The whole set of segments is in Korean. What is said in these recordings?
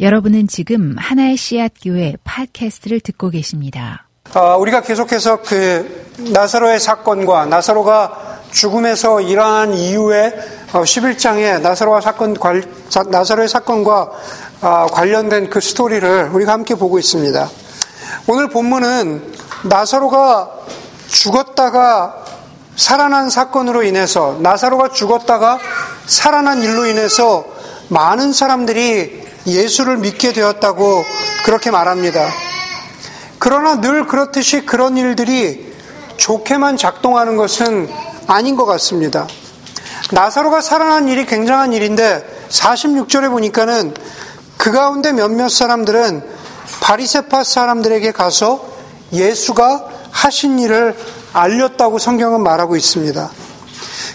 여러분은 지금 하나의 씨앗 교회 팟캐스트를 듣고 계십니다. 어, 우리가 계속해서 그 나사로의 사건과 나사로가 죽음에서 일어난 이후에 11장에 어, 나사로와 사건 나사로의 사건과 어, 관련된 그 스토리를 우리가 함께 보고 있습니다. 오늘 본문은 나사로가 죽었다가 살아난 사건으로 인해서 나사로가 죽었다가 살아난 일로 인해서 많은 사람들이 예수를 믿게 되었다고 그렇게 말합니다. 그러나 늘 그렇듯이 그런 일들이 좋게만 작동하는 것은 아닌 것 같습니다. 나사로가 살아난 일이 굉장한 일인데 46절에 보니까는 그 가운데 몇몇 사람들은 바리세파 사람들에게 가서 예수가 하신 일을 알렸다고 성경은 말하고 있습니다.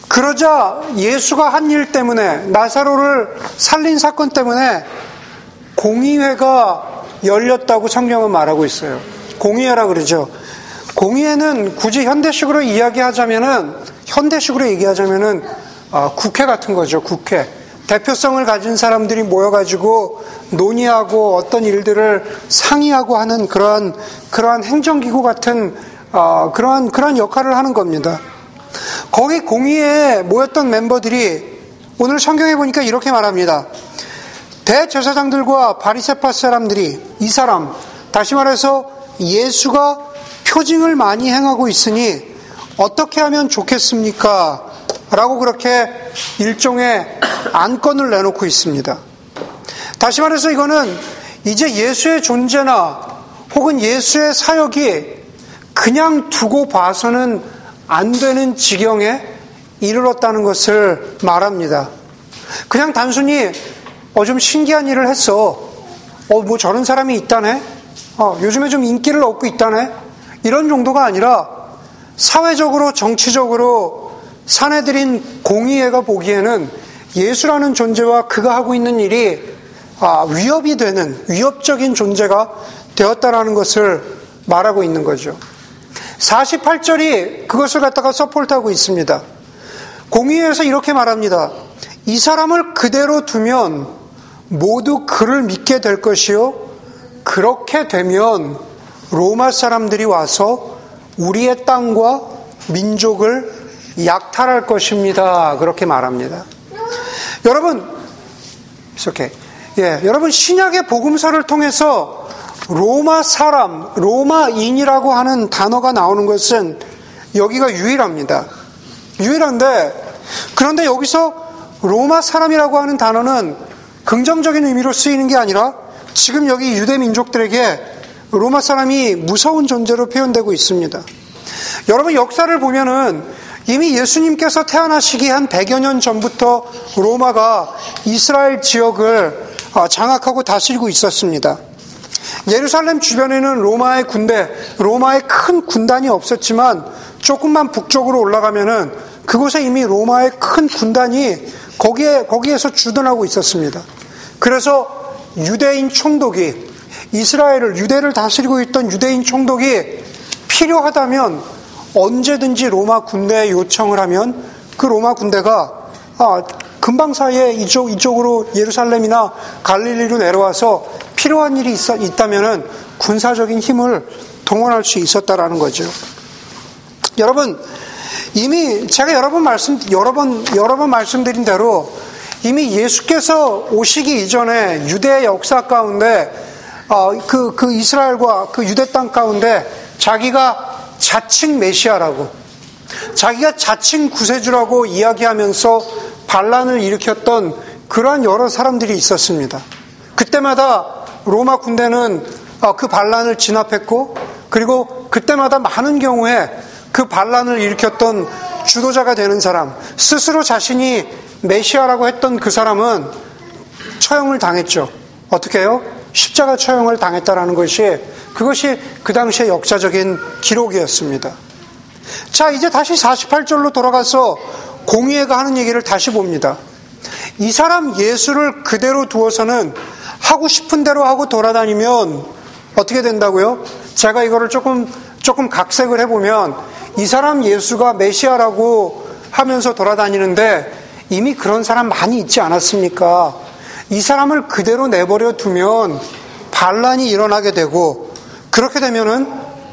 그러자 예수가 한 일 때문에 나사로를 살린 사건 때문에 공의회가 열렸다고 성경은 말하고 있어요. 공의회라 그러죠. 공의회는 굳이 현대식으로 이야기하자면은 현대식으로 얘기하자면은 어, 국회 같은 거죠. 국회. 대표성을 가진 사람들이 모여가지고 논의하고 어떤 일들을 상의하고 하는 그러한 그러한 행정기구 같은 어, 그러한 그러한 역할을 하는 겁니다. 거기 공의회에 모였던 멤버들이 오늘 성경에 보니까 이렇게 말합니다. 대제사장들과 바리세파 사람들이 이 사람 다시 말해서 예수가 표징을 많이 행하고 있으니 어떻게 하면 좋겠습니까? 라고 그렇게 일종의 안건을 내놓고 있습니다. 다시 말해서 이거는 이제 예수의 존재나 혹은 예수의 사역이 그냥 두고 봐서는 안 되는 지경에 이르렀다는 것을 말합니다. 그냥 단순히 어, 좀 신기한 일을 했어. 어, 뭐 저런 사람이 있다네? 어, 요즘에 좀 인기를 얻고 있다네? 이런 정도가 아니라 사회적으로, 정치적으로 사내들인 공의회가 보기에는 예수라는 존재와 그가 하고 있는 일이 아, 위협이 되는 위협적인 존재가 되었다라는 것을 말하고 있는 거죠. 48절이 그것을 갖다가 서포트하고 있습니다. 공의회에서 이렇게 말합니다. 이 사람을 그대로 두면 모두 그를 믿게 될 것이요. 그렇게 되면 로마 사람들이 와서 우리의 땅과 민족을 약탈할 것입니다. 그렇게 말합니다. 여러분, 이렇게 예, 여러분 신약의 복음서를 통해서 로마 사람, 로마인이라고 하는 단어가 나오는 것은 여기가 유일합니다. 유일한데 그런데 여기서 로마 사람이라고 하는 단어는 긍정적인 의미로 쓰이는 게 아니라 지금 여기 유대 민족들에게 로마 사람이 무서운 존재로 표현되고 있습니다. 여러분 역사를 보면은 이미 예수님께서 태어나시기 한 100여 년 전부터 로마가 이스라엘 지역을 어, 장악하고 다스리고 있었습니다. 예루살렘 주변에는 로마의 군대, 로마의 큰 군단이 없었지만 조금만 북쪽으로 올라가면은 그곳에 이미 로마의 큰 군단이 거기에, 거기에서 주둔하고 있었습니다. 그래서 유대인 총독이 이스라엘을, 유대를 다스리고 있던 유대인 총독이 필요하다면 언제든지 로마 군대에 요청을 하면 그 로마 군대가 아, 금방 사이에 이쪽, 이쪽으로 예루살렘이나 갈릴리로 내려와서 필요한 일이 있, 있다면 군사적인 힘을 동원할 수 있었다라는 거죠. 여러분, 이미 제가 여러 번 말씀, 여러 번, 여러 번 말씀드린 대로 이미 예수께서 오시기 이전에 유대 역사 가운데 어, 그, 그 이스라엘과 그 유대 땅 가운데 자기가 자칭 메시아라고 자기가 자칭 구세주라고 이야기하면서 반란을 일으켰던 그러한 여러 사람들이 있었습니다. 그때마다 로마 군대는 어, 그 반란을 진압했고 그리고 그때마다 많은 경우에 그 반란을 일으켰던 주도자가 되는 사람, 스스로 자신이 메시아라고 했던 그 사람은 처형을 당했죠. 어떻게 해요? 십자가 처형을 당했다라는 것이 그것이 그 당시의 역사적인 기록이었습니다. 자, 이제 다시 48절로 돌아가서 공의회가 하는 얘기를 다시 봅니다. 이 사람 예수를 그대로 두어서는 하고 싶은 대로 하고 돌아다니면 어떻게 된다고요? 제가 이거를 조금 조금 각색을 해보면 이 사람 예수가 메시아라고 하면서 돌아다니는데 이미 그런 사람 많이 있지 않았습니까? 이 사람을 그대로 내버려 두면 반란이 일어나게 되고 그렇게 되면은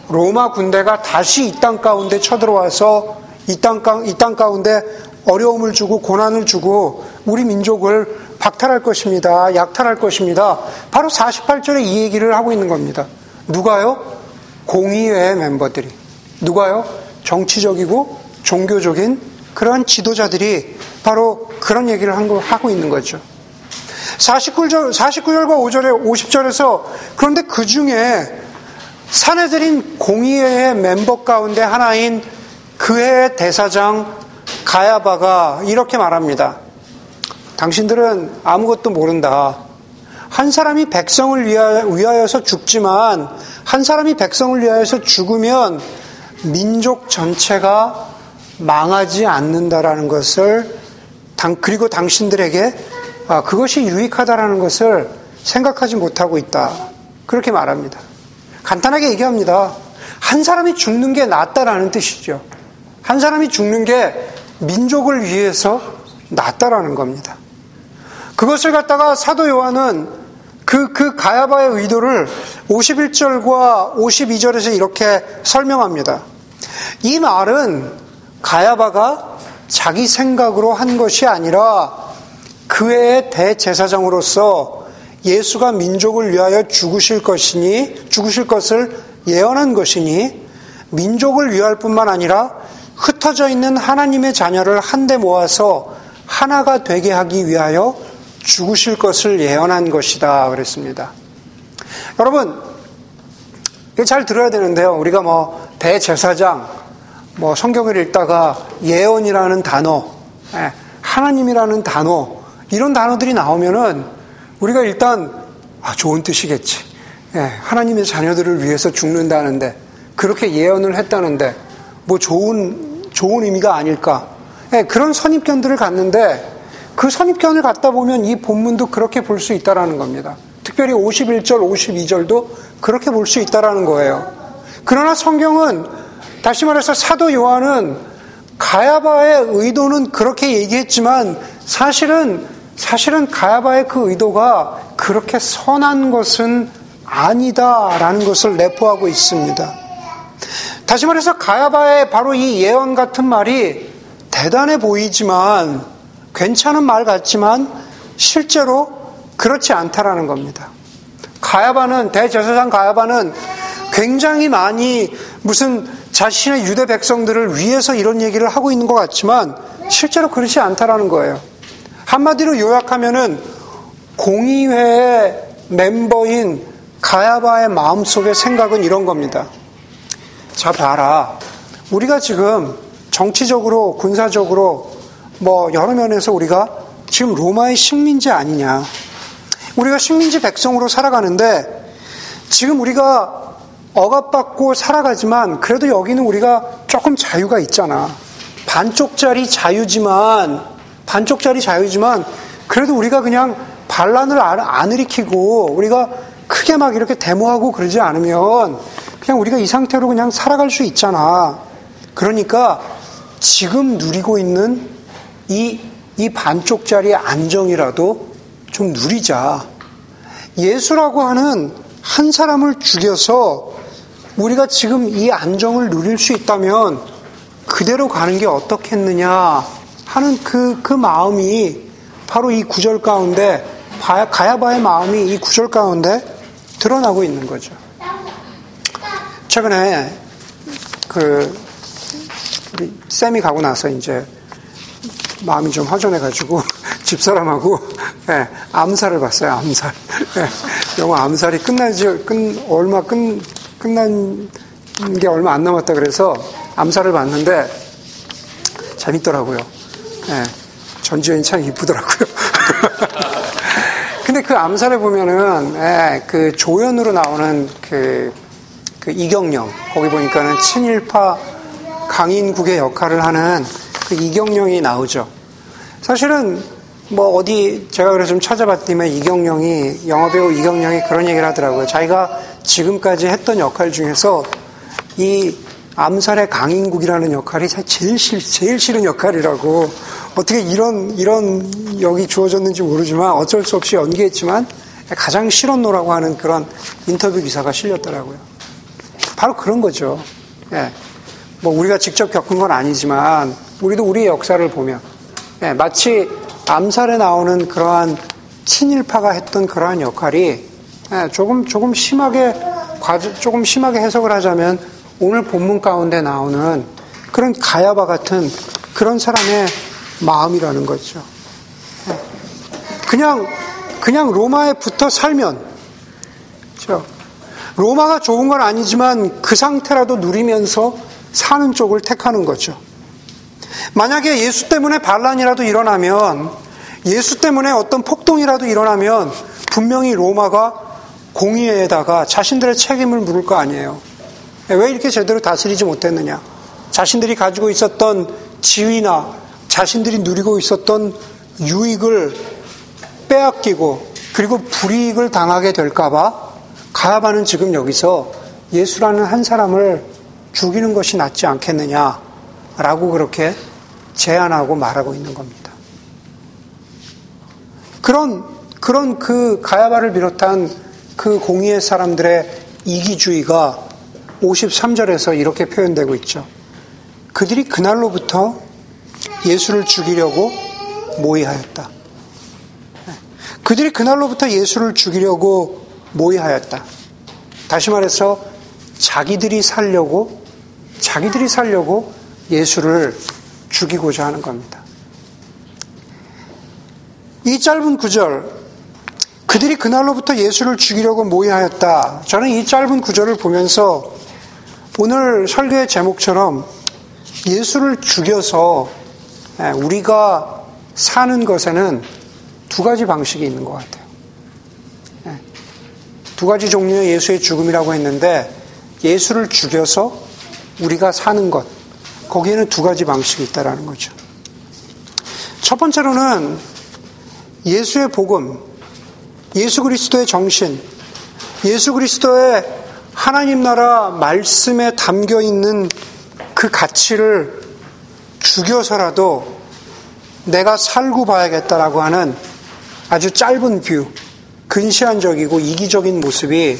로마 군대가 다시 이 땅 가운데 쳐들어와서 이땅 이 땅 가운데 어려움을 주고 고난을 주고 우리 민족을 박탈할 것입니다. 약탈할 것입니다. 바로 48절에 이 얘기를 하고 있는 겁니다. 누가요? 공의회 멤버들이. 누가요? 정치적이고 종교적인 그러한 지도자들이 바로 그런 얘기를 하고 있는 거죠. 49절, 49절과 5절에 50절에서 그런데 그 중에 사내들인 공의회의 멤버 가운데 하나인 그해 대사장 가야바가 이렇게 말합니다. 당신들은 아무것도 모른다. 한 사람이 백성을 위하여서 죽지만 한 사람이 백성을 위하여서 죽으면 민족 전체가 망하지 않는다라는 것을 그리고 당신들에게 아, 그것이 유익하다라는 것을 생각하지 못하고 있다. 그렇게 말합니다. 간단하게 얘기합니다. 한 사람이 죽는 게 낫다라는 뜻이죠. 한 사람이 죽는 게 민족을 위해서 낫다라는 겁니다. 그것을 갖다가 사도 요한은 그, 그 가야바의 의도를 51절과 52절에서 이렇게 설명합니다. 이 말은 가야바가 자기 생각으로 한 것이 아니라 그의 대제사장으로서 예수가 민족을 위하여 죽으실 것이니 죽으실 것을 예언한 것이니 민족을 위할 뿐만 아니라 흩어져 있는 하나님의 자녀를 한데 모아서 하나가 되게 하기 위하여 죽으실 것을 예언한 것이다 그랬습니다. 여러분 잘 들어야 되는데요. 우리가 뭐 대제사장 뭐 성경을 읽다가 예언이라는 단어, 예, 하나님이라는 단어 이런 단어들이 나오면은 우리가 일단 아, 좋은 뜻이겠지. 예, 하나님의 자녀들을 위해서 죽는다는데 그렇게 예언을 했다는데 뭐 좋은 좋은 의미가 아닐까. 예, 그런 선입견들을 갖는데 그 선입견을 갖다 보면 이 본문도 그렇게 볼 수 있다라는 겁니다. 특별히 51절, 52절도 그렇게 볼 수 있다라는 거예요. 그러나 성경은 다시 말해서 사도 요한은 가야바의 의도는 그렇게 얘기했지만 사실은 사실은 가야바의 그 의도가 그렇게 선한 것은 아니다라는 것을 내포하고 있습니다. 다시 말해서 가야바의 바로 이 예언 같은 말이 대단해 보이지만 괜찮은 말 같지만 실제로 그렇지 않다라는 겁니다. 가야바는 대제사장 가야바는 굉장히 많이 무슨 자신의 유대 백성들을 위해서 이런 얘기를 하고 있는 것 같지만 실제로 그렇지 않다라는 거예요. 한마디로 요약하면은 공의회의 멤버인 가야바의 마음속의 생각은 이런 겁니다. 자, 봐라. 우리가 지금 정치적으로, 군사적으로, 뭐, 여러 면에서 우리가 지금 로마의 식민지 아니냐. 우리가 식민지 백성으로 살아가는데, 지금 우리가 억압받고 살아가지만, 그래도 여기는 우리가 조금 자유가 있잖아. 반쪽짜리 자유지만, 반쪽짜리 자유지만 그래도 우리가 그냥 반란을 안 일으키고 우리가 크게 막 이렇게 데모하고 그러지 않으면 그냥 우리가 이 상태로 그냥 살아갈 수 있잖아. 그러니까 지금 누리고 있는 이, 이 반쪽짜리의 안정이라도 좀 누리자. 예수라고 하는 한 사람을 죽여서 우리가 지금 이 안정을 누릴 수 있다면 그대로 가는 게 어떻겠느냐. 하는 그, 그 마음이 바로 이 구절 가운데, 가야바의 마음이 이 구절 가운데 드러나고 있는 거죠. 최근에 그, 우리 쌤이 가고 나서 이제 마음이 좀 허전해가지고 집사람하고 네, 암살을 봤어요, 암살. 네, 영화 암살이 끝나지, 끝, 얼마 끝, 끝난 게 얼마 안 남았다 그래서 암살을 봤는데 재밌더라고요. 네, 전지현이 참 이쁘더라고요. 근데 그 암살에 보면은 네, 그 조연으로 나오는 그, 그 이경영 거기 보니까는 친일파 강인국의 역할을 하는 그 이경영이 나오죠. 사실은 뭐 어디 제가 그래서 좀 찾아봤더니 이경영이 영화배우 이경영이 그런 얘기를 하더라고요. 자기가 지금까지 했던 역할 중에서 이 암살의 강인국이라는 역할이 제일, 싫, 제일 싫은 역할이라고 어떻게 이런, 이런 역이 주어졌는지 모르지만 어쩔 수 없이 연기했지만 가장 실언노라고 하는 그런 인터뷰 기사가 실렸더라고요. 바로 그런 거죠. 예. 뭐 우리가 직접 겪은 건 아니지만 우리도 우리의 역사를 보면 예, 마치 암살에 나오는 그러한 친일파가 했던 그러한 역할이 예, 조금 조금 심하게 조금 심하게 해석을 하자면 오늘 본문 가운데 나오는 그런 가야바 같은 그런 사람의 마음이라는 거죠. 예. 그냥 그냥 로마에 붙어 살면 그렇죠? 로마가 좋은 건 아니지만 그 상태라도 누리면서 사는 쪽을 택하는 거죠. 만약에 예수 때문에 반란이라도 일어나면 예수 때문에 어떤 폭동이라도 일어나면 분명히 로마가 공의에다가 자신들의 책임을 물을 거 아니에요. 왜 이렇게 제대로 다스리지 못했느냐? 자신들이 가지고 있었던 지위나 자신들이 누리고 있었던 유익을 빼앗기고 그리고 불이익을 당하게 될까봐 가야바는 지금 여기서 예수라는 한 사람을 죽이는 것이 낫지 않겠느냐라고 그렇게 제안하고 말하고 있는 겁니다. 그런 그런 그 가야바를 비롯한 그 공의의 사람들의 이기주의가 53절에서 이렇게 표현되고 있죠. 그들이 그날로부터 예수를 죽이려고 모의하였다. 그들이 그날로부터 예수를 죽이려고 모의하였다. 다시 말해서 자기들이 살려고 자기들이 살려고 예수를 죽이고자 하는 겁니다. 이 짧은 구절, 그들이 그날로부터 예수를 죽이려고 모의하였다. 저는 이 짧은 구절을 보면서 오늘 설교의 제목처럼 예수를 죽여서 우리가 사는 것에는 두 가지 방식이 있는 것 같아요. 두 가지 종류의 예수의 죽음이라고 했는데 예수를 죽여서 우리가 사는 것, 거기에는 두 가지 방식이 있다라는 거죠. 첫 번째로는 예수의 복음, 예수 그리스도의 정신, 예수 그리스도의 하나님 나라 말씀에 담겨 있는 그 가치를 죽여서라도 내가 살고 봐야겠다라고 하는 아주 짧은 view, 근시안적이고 이기적인 모습이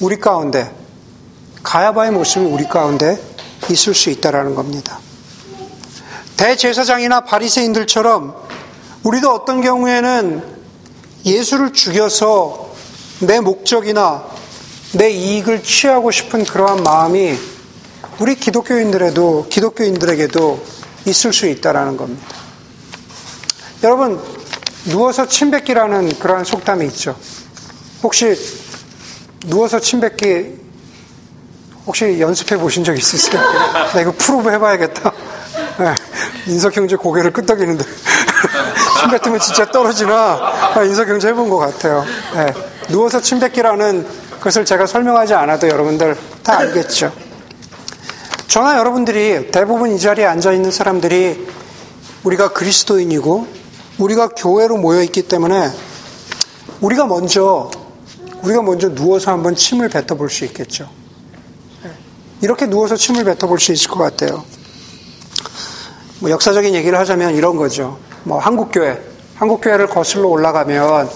우리 가운데 가야바의 모습이 우리 가운데 있을 수 있다라는 겁니다. 대제사장이나 바리새인들처럼 우리도 어떤 경우에는 예수를 죽여서 내 목적이나 내 이익을 취하고 싶은 그러한 마음이 우리 기독교인들에도 기독교인들에게도 있을 수 있다라는 겁니다. 여러분 누워서 침 뱉기라는 그러한 속담이 있죠. 혹시 누워서 침 뱉기 혹시 연습해 보신 적 있으세요? 나 이거 프로브 해봐야겠다. 네, 인석 형제 고개를 끄덕이는데 침 뱉으면 진짜 떨어지나 아, 인석 형제 해본 것 같아요. 네, 누워서 침 뱉기라는 것을 제가 설명하지 않아도 여러분들 다 알겠죠. 저나 여러분들이 대부분 이 자리에 앉아 있는 사람들이 우리가 그리스도인이고 우리가 교회로 모여 있기 때문에 우리가 먼저 우리가 먼저 누워서 한번 침을 뱉어 볼 수 있겠죠. 이렇게 누워서 침을 뱉어볼 수 있을 것 같아요. 뭐 역사적인 얘기를 하자면 이런 거죠. 뭐 한국교회, 한국교회를 거슬러 올라가면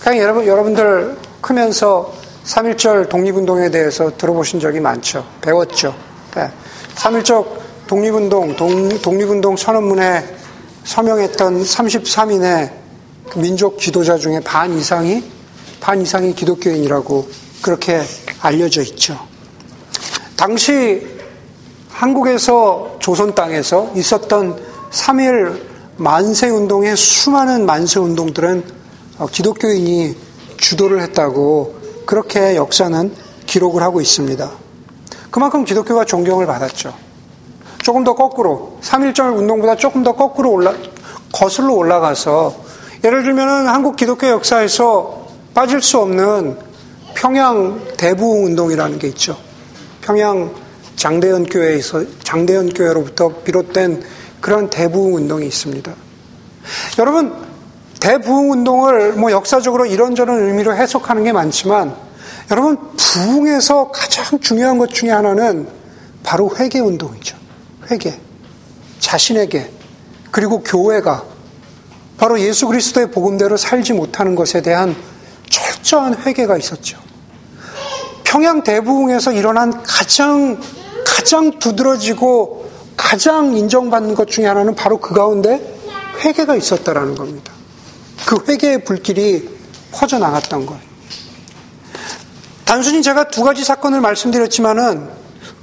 그냥 여러분, 여러분들 크면서 3.1절 독립운동에 대해서 들어보신 적이 많죠. 배웠죠. 네. 3.1절 독립운동, 독 립운동 선언문에 서명했던 33인의 그 민족 지도자 중에 반 이상이, 반 이상이 기독교인이라고 그렇게 알려져 있죠. 당시 한국에서 조선 땅에서 있었던 3일 만세 운동의 수많은 만세 운동들은 어, 기독교인이 주도를 했다고 그렇게 역사는 기록을 하고 있습니다. 그만큼 기독교가 존경을 받았죠. 조금 더 거꾸로 3.1절 운동보다 조금 더 거꾸로 올라 거슬러 올라가서 예를 들면 한국 기독교 역사에서 빠질 수 없는 평양 대부흥 운동이라는 게 있죠. 평양 장대현 교회에서 장대현 교회로부터 비롯된 그런 대부흥 운동이 있습니다. 여러분 대부흥 운동을 뭐 역사적으로 이런저런 의미로 해석하는 게 많지만 여러분 부흥에서 가장 중요한 것 중에 하나는 바로 회개 운동이죠. 회개. 자신에게 그리고 교회가 바로 예수 그리스도의 복음대로 살지 못하는 것에 대한 철저한 회개가 있었죠. 평양 대부흥에서 일어난 가장 가장 두드러지고 가장 인정받는 것 중에 하나는 바로 그 가운데 회개가 있었다라는 겁니다. 그 회개의 불길이 퍼져 나갔던 거예요. 단순히 제가 두 가지 사건을 말씀드렸지만은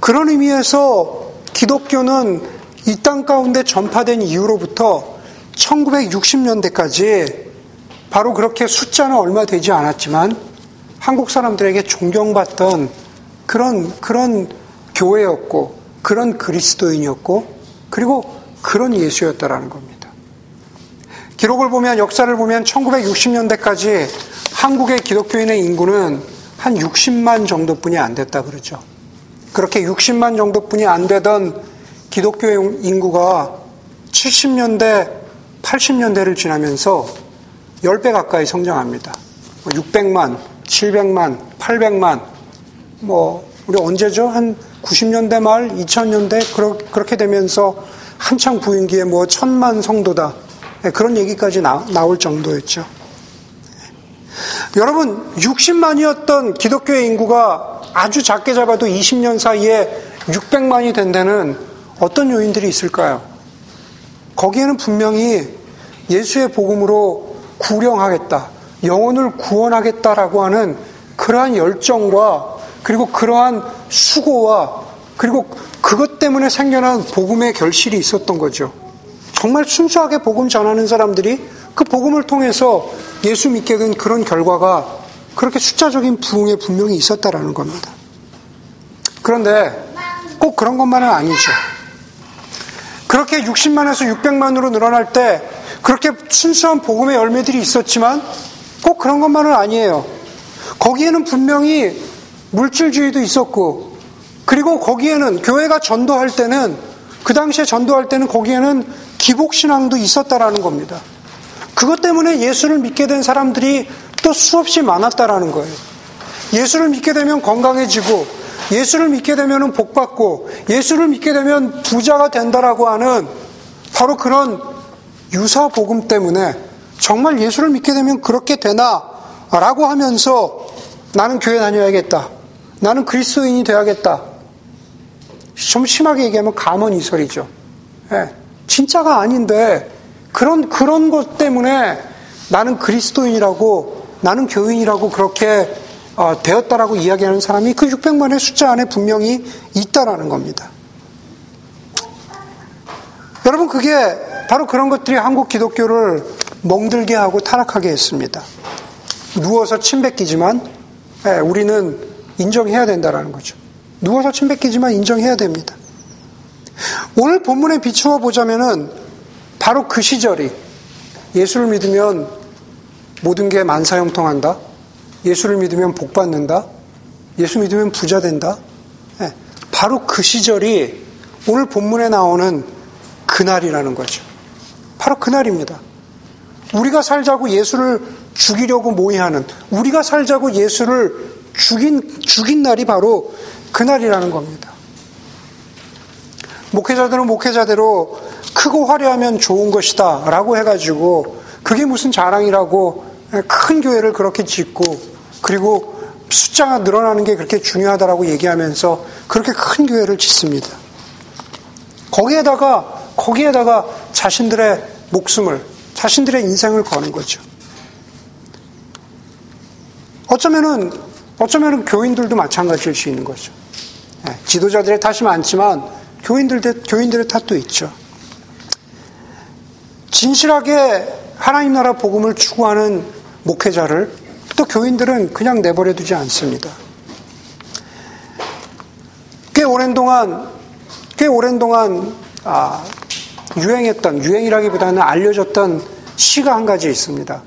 그런 의미에서 기독교는 이 땅 가운데 전파된 이후로부터 1960년대까지 바로 그렇게 숫자는 얼마 되지 않았지만 한국 사람들에게 존경받던 그런, 그런 교회였고, 그런 그리스도인이었고, 그리고 그런 예수였다라는 겁니다. 기록을 보면, 역사를 보면 1960년대까지 한국의 기독교인의 인구는 한 60만 정도뿐이 안 됐다 그러죠. 그렇게 60만 정도뿐이 안 되던 기독교 인구가 70년대, 80년대를 지나면서 10배 가까이 성장합니다. 600만, 700만, 800만, 뭐, 우리 언제죠? 한 90년대 말, 2000년대, 그렇게 되면서 한창 부인기에 뭐, 천만 성도다. 네, 그런 얘기까지 나, 나올 정도였죠. 여러분, 60만이었던 기독교의 인구가 아주 작게 잡아도 20년 사이에 600만이 된 데는 어떤 요인들이 있을까요? 거기에는 분명히 예수의 복음으로 구령하겠다, 영혼을 구원하겠다라고 하는 그러한 열정과 그리고 그러한 수고와 그리고 그것 때문에 생겨난 복음의 결실이 있었던 거죠. 정말 순수하게 복음 전하는 사람들이 그 복음을 통해서 예수 믿게 된 그런 결과가 그렇게 숫자적인 부흥에 분명히 있었다라는 겁니다. 그런데 꼭 그런 것만은 아니죠. 그렇게 60만에서 600만으로 늘어날 때 그렇게 순수한 복음의 열매들이 있었지만 꼭 그런 것만은 아니에요. 거기에는 분명히 물질주의도 있었고 그리고 거기에는 교회가 전도할 때는 그 당시에 전도할 때는 거기에는 기복신앙도 있었다라는 겁니다. 그것 때문에 예수를 믿게 된 사람들이 또 수없이 많았다라는 거예요. 예수를 믿게 되면 건강해지고 예수를 믿게 되면 복받고 예수를 믿게 되면 부자가 된다라고 하는 바로 그런 유사 복음 때문에 정말 예수를 믿게 되면 그렇게 되나 라고 하면서 나는 교회 다녀야겠다. 나는 그리스도인이 돼야겠다. 좀 심하게 얘기하면 가문이설이죠. 예, 진짜가 아닌데 그런 그런 것 때문에 나는 그리스도인이라고 나는 교인이라고 그렇게 어, 되었다라고 이야기하는 사람이 그 600만의 숫자 안에 분명히 있다라는 겁니다. 여러분 그게 바로 그런 것들이 한국 기독교를 멍들게 하고 타락하게 했습니다. 누워서 침 뱉기지만 예, 우리는 인정해야 된다라는 거죠. 누워서 침 뱉기지만 인정해야 됩니다. 오늘 본문에 비추어 보자면은 바로 그 시절이 예수를 믿으면 모든 게 만사형통한다. 예수를 믿으면 복 받는다. 예수 믿으면 부자 된다. 네, 바로 그 시절이 오늘 본문에 나오는 그날이라는 거죠. 바로 그날입니다. 우리가 살자고 예수를 죽이려고 모의하는, 우리가 살자고 예수를 죽인, 죽인 날이 바로 그날이라는 겁니다. 목회자들은 목회자대로 크고 화려하면 좋은 것이다 라고 해가지고 그게 무슨 자랑이라고 큰 교회를 그렇게 짓고 그리고 숫자가 늘어나는 게 그렇게 중요하다라고 얘기하면서 그렇게 큰 교회를 짓습니다. 거기에다가 거기에다가 자신들의 목숨을 자신들의 인생을 거는 거죠. 어쩌면은 어쩌면은 교인들도 마찬가지일 수 있는 거죠. 네, 지도자들의 탓이 많지만 교인들 교인들의 탓도 있죠. 진실하게 하나님 나라 복음을 추구하는 목회자를 또 교인들은 그냥 내버려 두지 않습니다. 꽤 오랜 동안, 꽤 오랜 동안, 아, 유행했던, 유행이라기보다는 알려졌던 시가 한 가지 있습니다.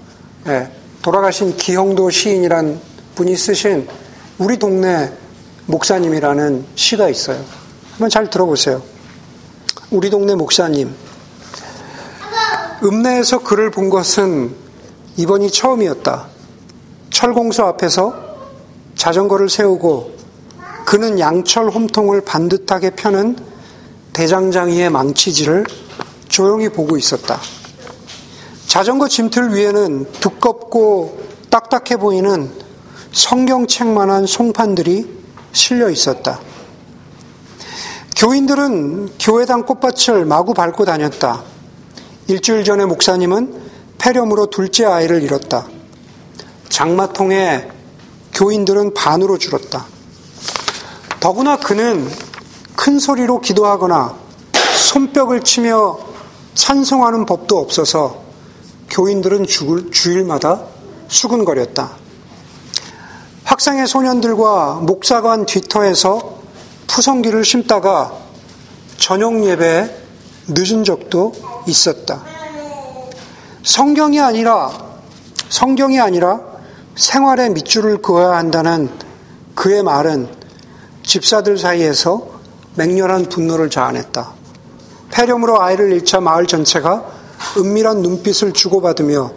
네, 돌아가신 기형도 시인이란 분이 쓰신 우리 동네 목사님이라는 시가 있어요. 한번 잘 들어보세요. 우리 동네 목사님. 읍내에서 그를 본 것은 이번이 처음이었다. 철공소 앞에서 자전거를 세우고 그는 양철 홈통을 반듯하게 펴는 대장장이의 망치질을 조용히 보고 있었다. 자전거 짐틀 위에는 두껍고 딱딱해 보이는 성경책만한 송판들이 실려 있었다. 교인들은 교회당 꽃밭을 마구 밟고 다녔다. 일주일 전에 목사님은 폐렴으로 둘째 아이를 잃었다. 장마통에 교인들은 반으로 줄었다. 더구나 그는 큰 소리로 기도하거나 손뼉을 치며 찬송하는 법도 없어서 교인들은 주일마다 수근거렸다. 학생의 소년들과 목사관 뒤터에서 푸성기를 심다가 저녁 예배에 늦은 적도 있었다. 성경이 아니라 성경이 아니라 생활에 밑줄을 그어야 한다는 그의 말은 집사들 사이에서 맹렬한 분노를 자아냈다. 폐렴으로 아이를 잃자 마을 전체가 은밀한 눈빛을 주고받으며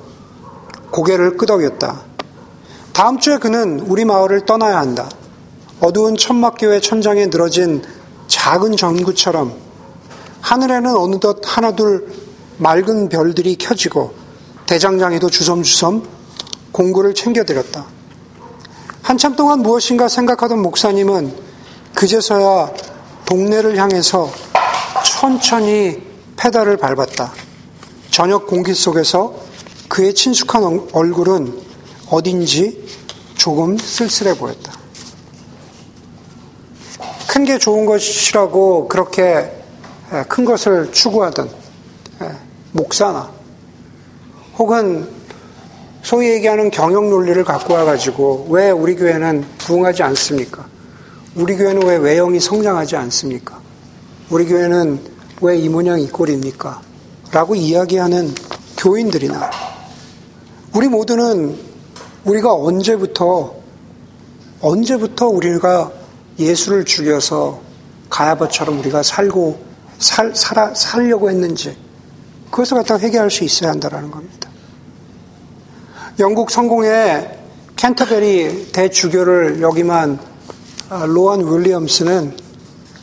고개를 끄덕였다. 다음 주에 그는 우리 마을을 떠나야 한다. 어두운 천막교회 천장에 늘어진 작은 전구처럼 하늘에는 어느덧 하나둘 맑은 별들이 켜지고 대장장이도 주섬주섬 공구를 챙겨드렸다. 한참 동안 무엇인가 생각하던 목사님은 그제서야 동네를 향해서 천천히 페달을 밟았다. 저녁 공기 속에서 그의 친숙한 얼굴은 어딘지 조금 쓸쓸해 보였다. 큰 게 좋은 것이라고 그렇게 큰 것을 추구하던 목사나 혹은 소위 얘기하는 경영 논리를 갖고 와가지고 왜 우리 교회는 부흥하지 않습니까? 우리 교회는 왜 외형이 성장하지 않습니까? 우리 교회는 왜 이 모양 이 꼴입니까? 라고 이야기하는 교인들이나 우리 모두는 우리가 언제부터 언제부터 우리가 예수를 죽여서 가야바처럼 우리가 살고 살, 살아, 살려고 했는지 그것을 갖다 회개할 수 있어야 한다는 겁니다. 영국 성공의 캔터베리 대주교를 여기만 아, 로안 윌리엄스는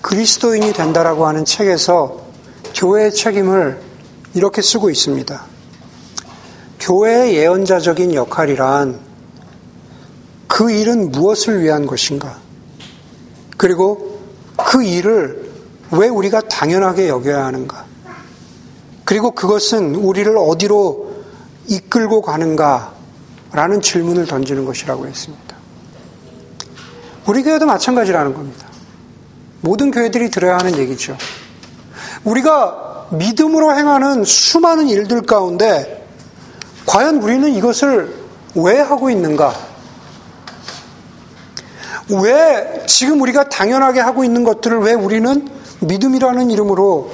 그리스도인이 된다라고 하는 책에서 교회의 책임을 이렇게 쓰고 있습니다. 교회의 예언자적인 역할이란 그 일은 무엇을 위한 것인가? 그리고 그 일을 왜 우리가 당연하게 여겨야 하는가? 그리고 그것은 우리를 어디로 이끌고 가는가? 라는 질문을 던지는 것이라고 했습니다. 우리 교회도 마찬가지라는 겁니다. 모든 교회들이 들어야 하는 얘기죠. 우리가 믿음으로 행하는 수많은 일들 가운데 과연 우리는 이것을 왜 하고 있는가? 왜 지금 우리가 당연하게 하고 있는 것들을 왜 우리는 믿음이라는 이름으로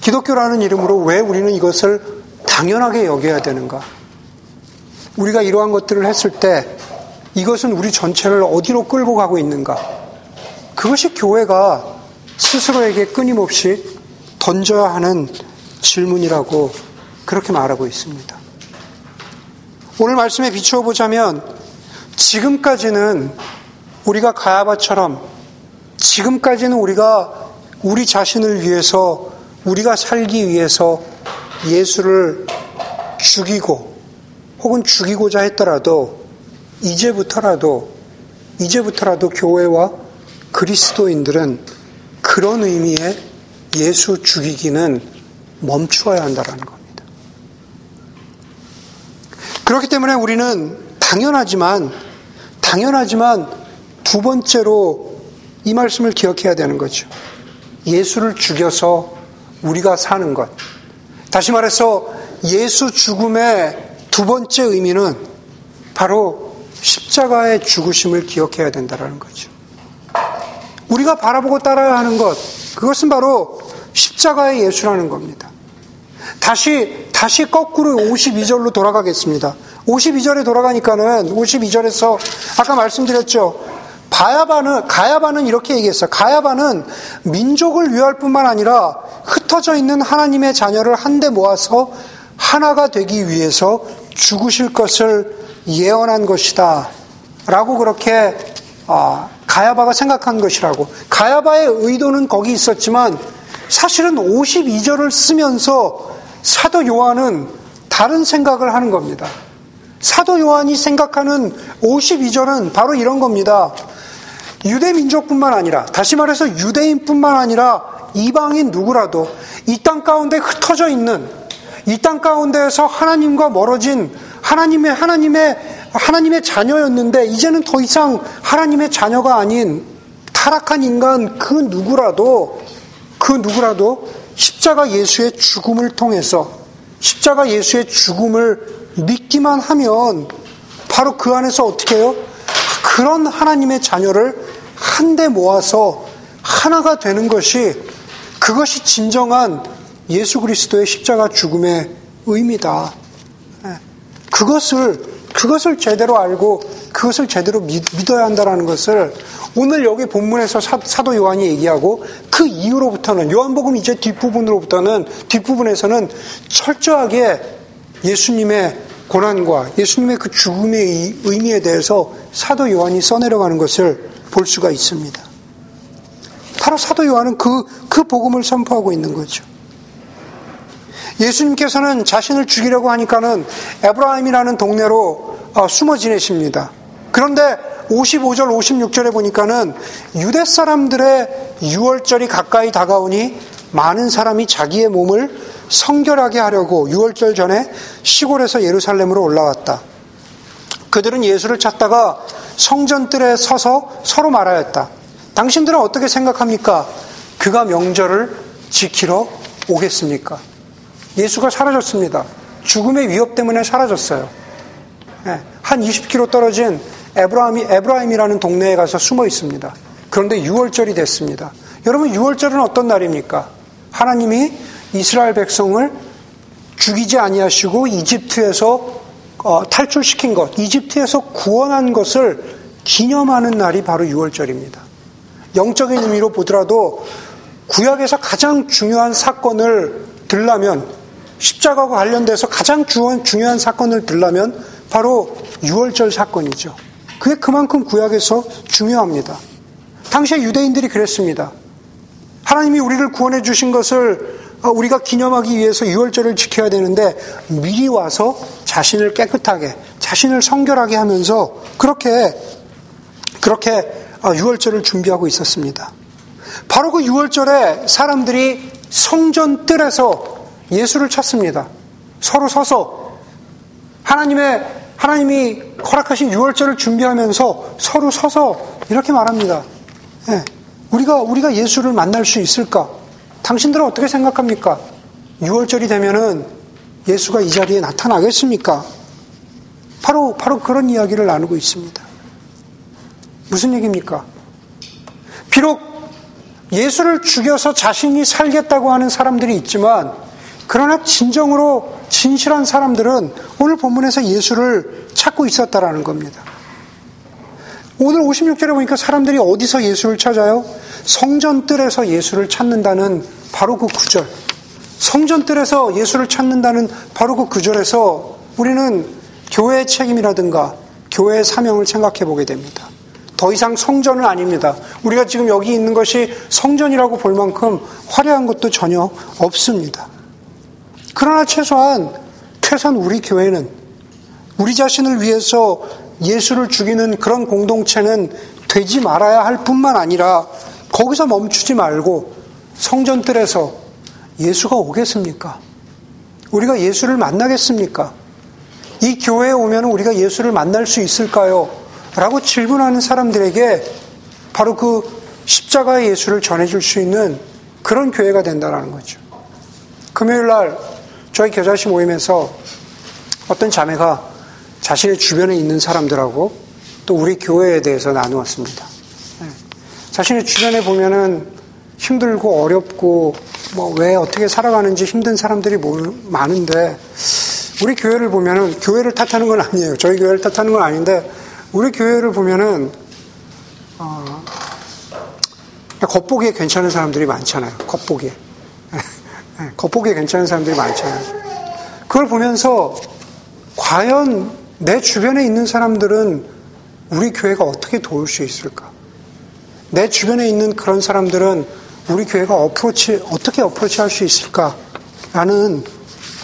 기독교라는 이름으로 왜 우리는 이것을 당연하게 여겨야 되는가? 우리가 이러한 것들을 했을 때 이것은 우리 전체를 어디로 끌고 가고 있는가? 그것이 교회가 스스로에게 끊임없이 던져야 하는 질문이라고 그렇게 말하고 있습니다. 오늘 말씀에 비추어 보자면 지금까지는 우리가 가야바처럼 지금까지는 우리가 우리 자신을 위해서 우리가 살기 위해서 예수를 죽이고 혹은 죽이고자 했더라도 이제부터라도 이제부터라도 교회와 그리스도인들은 그런 의미의 예수 죽이기는 멈추어야 한다는 겁니다. 그렇기 때문에 우리는 당연하지만 당연하지만 두 번째로 이 말씀을 기억해야 되는 거죠. 예수를 죽여서 우리가 사는 것. 다시 말해서 예수 죽음의 두 번째 의미는 바로 십자가의 죽으심을 기억해야 된다는 거죠. 우리가 바라보고 따라야 하는 것, 그것은 바로 십자가의 예수라는 겁니다. 다시, 다시 거꾸로 52절로 돌아가겠습니다. 52절에 돌아가니까는 52절에서 아까 말씀드렸죠. 바야바는, 가야바는 이렇게 얘기했어요. 가야바는 민족을 위할 뿐만 아니라 흩어져 있는 하나님의 자녀를 한데 모아서 하나가 되기 위해서 죽으실 것을 예언한 것이다. 라고 그렇게 아, 가야바가 생각한 것이라고. 가야바의 의도는 거기 있었지만 사실은 52절을 쓰면서 사도 요한은 다른 생각을 하는 겁니다. 사도 요한이 생각하는 52절은 바로 이런 겁니다. 유대 민족뿐만 아니라, 다시 말해서 유대인뿐만 아니라 이방인 누구라도 이 땅 가운데 흩어져 있는, 이 땅 가운데에서 하나님과 멀어진 하나님의, 하나님의, 하나님의 자녀였는데, 이제는 더 이상 하나님의 자녀가 아닌 타락한 인간 그 누구라도, 그 누구라도 십자가 예수의 죽음을 통해서, 십자가 예수의 죽음을 믿기만 하면 바로 그 안에서 어떻게 해요? 그런 하나님의 자녀를 한데 모아서 하나가 되는 것이 그것이 진정한 예수 그리스도의 십자가 죽음의 의미다. 예. 그것을 그것을 제대로 알고 그것을 제대로 믿, 어야 한다라는 것을 오늘 여기 본문에서 사, 도 요한이 얘기하고 그 이후로부터는 요한복음 이제 뒷부분으로부터는 뒷부분에서는 철저하게 예수님의 고난과 예수님의 그 죽음의 의미에 대해서 사도 요한이 써내려가는 것을 볼 수가 있습니다. 바로 사도 요한은 그, 그 복음을 선포하고 있는 거죠. 예수님께서는 자신을 죽이려고 하니까는 에브라임이라는 동네로 어, 숨어 지내십니다. 그런데 55절, 56절에 보니까는 유대 사람들의 6월절이 가까이 다가오니 많은 사람이 자기의 몸을 성결하게 하려고 6월절 전에 시골에서 예루살렘으로 올라왔다. 그들은 예수를 찾다가 성전뜰에 서서 서로 말하였다. 당신들은 어떻게 생각합니까? 그가 명절을 지키러 오겠습니까? 예수가 사라졌습니다. 죽음의 위협 때문에 사라졌어요. 예, 한 20km 떨어진 에브라임이, 에브라임이라는 동네에 가서 숨어 있습니다. 그런데 6월절이 됐습니다. 여러분, 6월절은 어떤 날입니까? 하나님이 이스라엘 백성을 죽이지 아니하시고 이집트에서 어, 탈출시킨 것, 이집트에서 구원한 것을 기념하는 날이 바로 6월절입니다. 영적인 의미로 보더라도 구약에서 가장 중요한 사건을 들라면 십자가와 관련돼서 가장 중요한 사건을 들라면 바로 6월절 사건이죠. 그게 그만큼 구약에서 중요합니다. 당시에 유대인들이 그랬습니다. 하나님이 우리를 구원해 주신 것을 어, 우리가 기념하기 위해서 6월절을 지켜야 되는데 미리 와서 자신을 깨끗하게, 자신을 성결하게 하면서 그렇게, 그렇게 6월절을 어, 준비하고 있었습니다. 바로 그 6월절에 사람들이 성전 뜰에서 예수를 찾습니다. 서로 서서 하나님의 하나님이 허락하신 6월절을 준비하면서 서로 서서 이렇게 말합니다. 네, 우리가 우리가 예수를 만날 수 있을까? 당신들은 어떻게 생각합니까? 6월절이 되면은 예수가 이 자리에 나타나겠습니까? 바로, 바로 그런 이야기를 나누고 있습니다. 무슨 얘기입니까? 비록 예수를 죽여서 자신이 살겠다고 하는 사람들이 있지만, 그러나 진정으로 진실한 사람들은 오늘 본문에서 예수를 찾고 있었다라는 겁니다. 오늘 56절에 보니까 사람들이 어디서 예수를 찾아요? 성전뜰에서 예수를 찾는다는 바로 그 구절. 성전뜰에서 예수를 찾는다는 바로 그 구절에서 우리는 교회의 책임이라든가 교회의 사명을 생각해 보게 됩니다. 더 이상 성전은 아닙니다. 우리가 지금 여기 있는 것이 성전이라고 볼 만큼 화려한 것도 전혀 없습니다. 그러나 최소한, 최소한 우리 교회는 우리 자신을 위해서 예수를 죽이는 그런 공동체는 되지 말아야 할 뿐만 아니라 거기서 멈추지 말고 성전뜰에서 예수가 오겠습니까? 우리가 예수를 만나겠습니까? 이 교회에 오면 우리가 예수를 만날 수 있을까요? 라고 질문하는 사람들에게 바로 그 십자가의 예수를 전해줄 수 있는 그런 교회가 된다는 거죠. 금요일 날 저희 겨자씨 모임에서 어떤 자매가 자신의 주변에 있는 사람들하고 또 우리 교회에 대해서 나누었습니다. 네. 자신의 주변에 보면은 힘들고 어렵고 뭐 왜 어떻게 살아가는지 힘든 사람들이 많은데 우리 교회를 보면은 교회를 탓하는 건 아니에요. 저희 교회를 탓하는 건 아닌데 우리 교회를 보면은 어, 겉보기에 괜찮은 사람들이 많잖아요. 겉보기에 네, 겉보기에 괜찮은 사람들이 많잖아요. 그걸 보면서 과연 내 주변에 있는 사람들은 우리 교회가 어떻게 도울 수 있을까? 내 주변에 있는 그런 사람들은 우리 교회가 어프로치, 어떻게 어프로치 할 수 있을까? 라는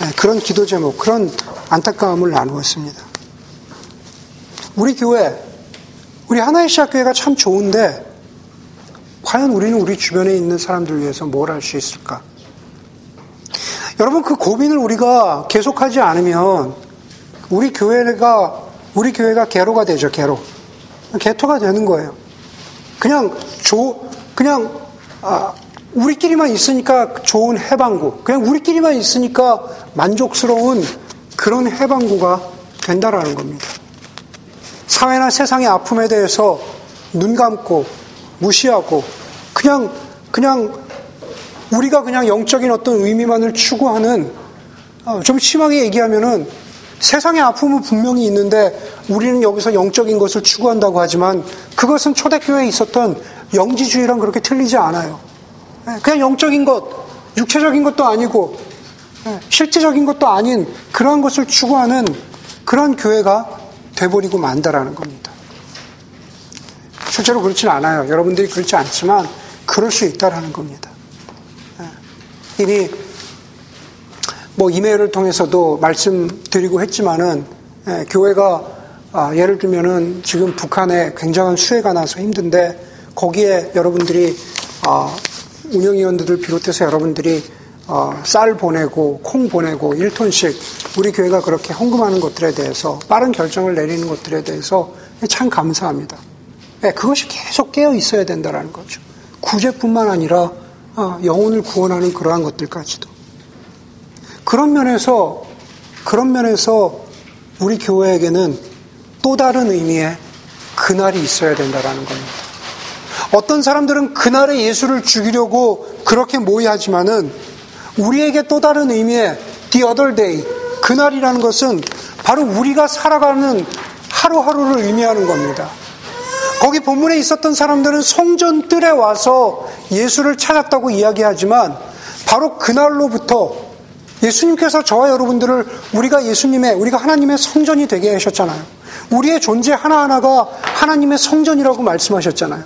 예, 그런 기도 제목, 그런 안타까움을 나누었습니다. 우리 교회, 우리 하나의 시작교회가 참 좋은데, 과연 우리는 우리 주변에 있는 사람들 위해서 뭘 할 수 있을까? 여러분, 그 고민을 우리가 계속하지 않으면, 우리 교회가, 우리 교회가 개로가 되죠, 개로. 개토가 되는 거예요. 그냥, 조, 그냥, 아, 우리끼리만 있으니까 좋은 해방구, 그냥 우리끼리만 있으니까 만족스러운 그런 해방구가 된다라는 겁니다. 사회나 세상의 아픔에 대해서 눈 감고 무시하고 그냥 그냥 우리가 그냥 영적인 어떤 의미만을 추구하는 어, 좀 심하게 얘기하면은 세상의 아픔은 분명히 있는데 우리는 여기서 영적인 것을 추구한다고 하지만 그것은 초대교회에 있었던 영지주의랑 그렇게 틀리지 않아요. 예, 그냥 영적인 것, 육체적인 것도 아니고 예, 실제적인 것도 아닌 그러한 것을 추구하는 그런 교회가 돼버리고 만다라는 겁니다. 실제로 그렇지는 않아요. 여러분들이 그렇지 않지만 그럴 수 있다라는 겁니다. 예, 이미 뭐 이메일을 통해서도 말씀드리고 했지만은 교회가 아, 예를 들면은 지금 북한에 굉장한 수해가 나서 힘든데 거기에 여러분들이 아, 운영위원들을 비롯해서 여러분들이 어, 쌀 보내고 콩 보내고 1톤씩 우리 교회가 그렇게 헌금하는 것들에 대해서 빠른 결정을 내리는 것들에 대해서 참 감사합니다. 네, 그것이 계속 깨어 있어야 된다는 거죠. 구제뿐만 아니라 어, 영혼을 구원하는 그러한 것들까지도. 그런 면에서 그런 면에서 우리 교회에게는 또 다른 의미의 그날이 있어야 된다는 겁니다. 어떤 사람들은 그날에 예수를 죽이려고 그렇게 모의하지만은 우리에게 또 다른 의미의 the other day, 그날이라는 것은 바로 우리가 살아가는 하루하루를 의미하는 겁니다. 거기 본문에 있었던 사람들은 성전 뜰에 와서 예수를 찾았다고 이야기하지만 바로 그날로부터 예수님께서 저와 여러분들을 우리가 예수님의, 우리가 하나님의 성전이 되게 하셨잖아요. 우리의 존재 하나하나가 하나님의 성전이라고 말씀하셨잖아요.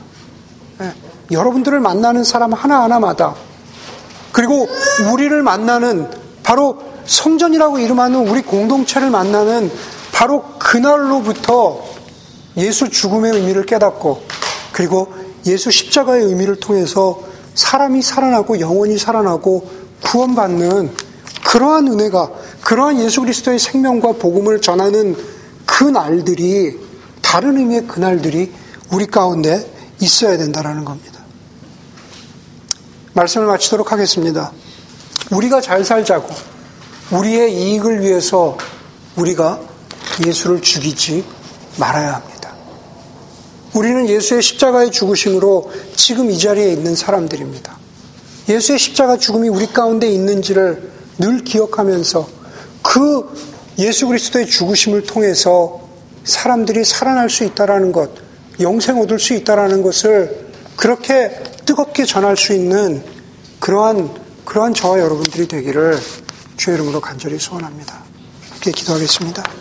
네. 여러분들을 만나는 사람 하나하나마다 그리고 우리를 만나는 바로 성전이라고 이름하는 우리 공동체를 만나는 바로 그날로부터 예수 죽음의 의미를 깨닫고 그리고 예수 십자가의 의미를 통해서 사람이 살아나고 영원히 살아나고 구원받는 그러한 은혜가 그러한 예수 그리스도의 생명과 복음을 전하는 그 날들이 다른 의미의 그 날들이 우리 가운데 있어야 된다라는 겁니다. 말씀을 마치도록 하겠습니다. 우리가 잘 살자고 우리의 이익을 위해서 우리가 예수를 죽이지 말아야 합니다. 우리는 예수의 십자가의 죽으심으로 지금 이 자리에 있는 사람들입니다. 예수의 십자가 죽음이 우리 가운데 있는지를 늘 기억하면서 그 예수 그리스도의 죽으심을 통해서 사람들이 살아날 수 있다라는 것, 영생 얻을 수 있다라는 것을 그렇게 뜨겁게 전할 수 있는 그러한 그러한 저와 여러분들이 되기를 주의 이름으로 간절히 소원합니다. 함께 기도하겠습니다.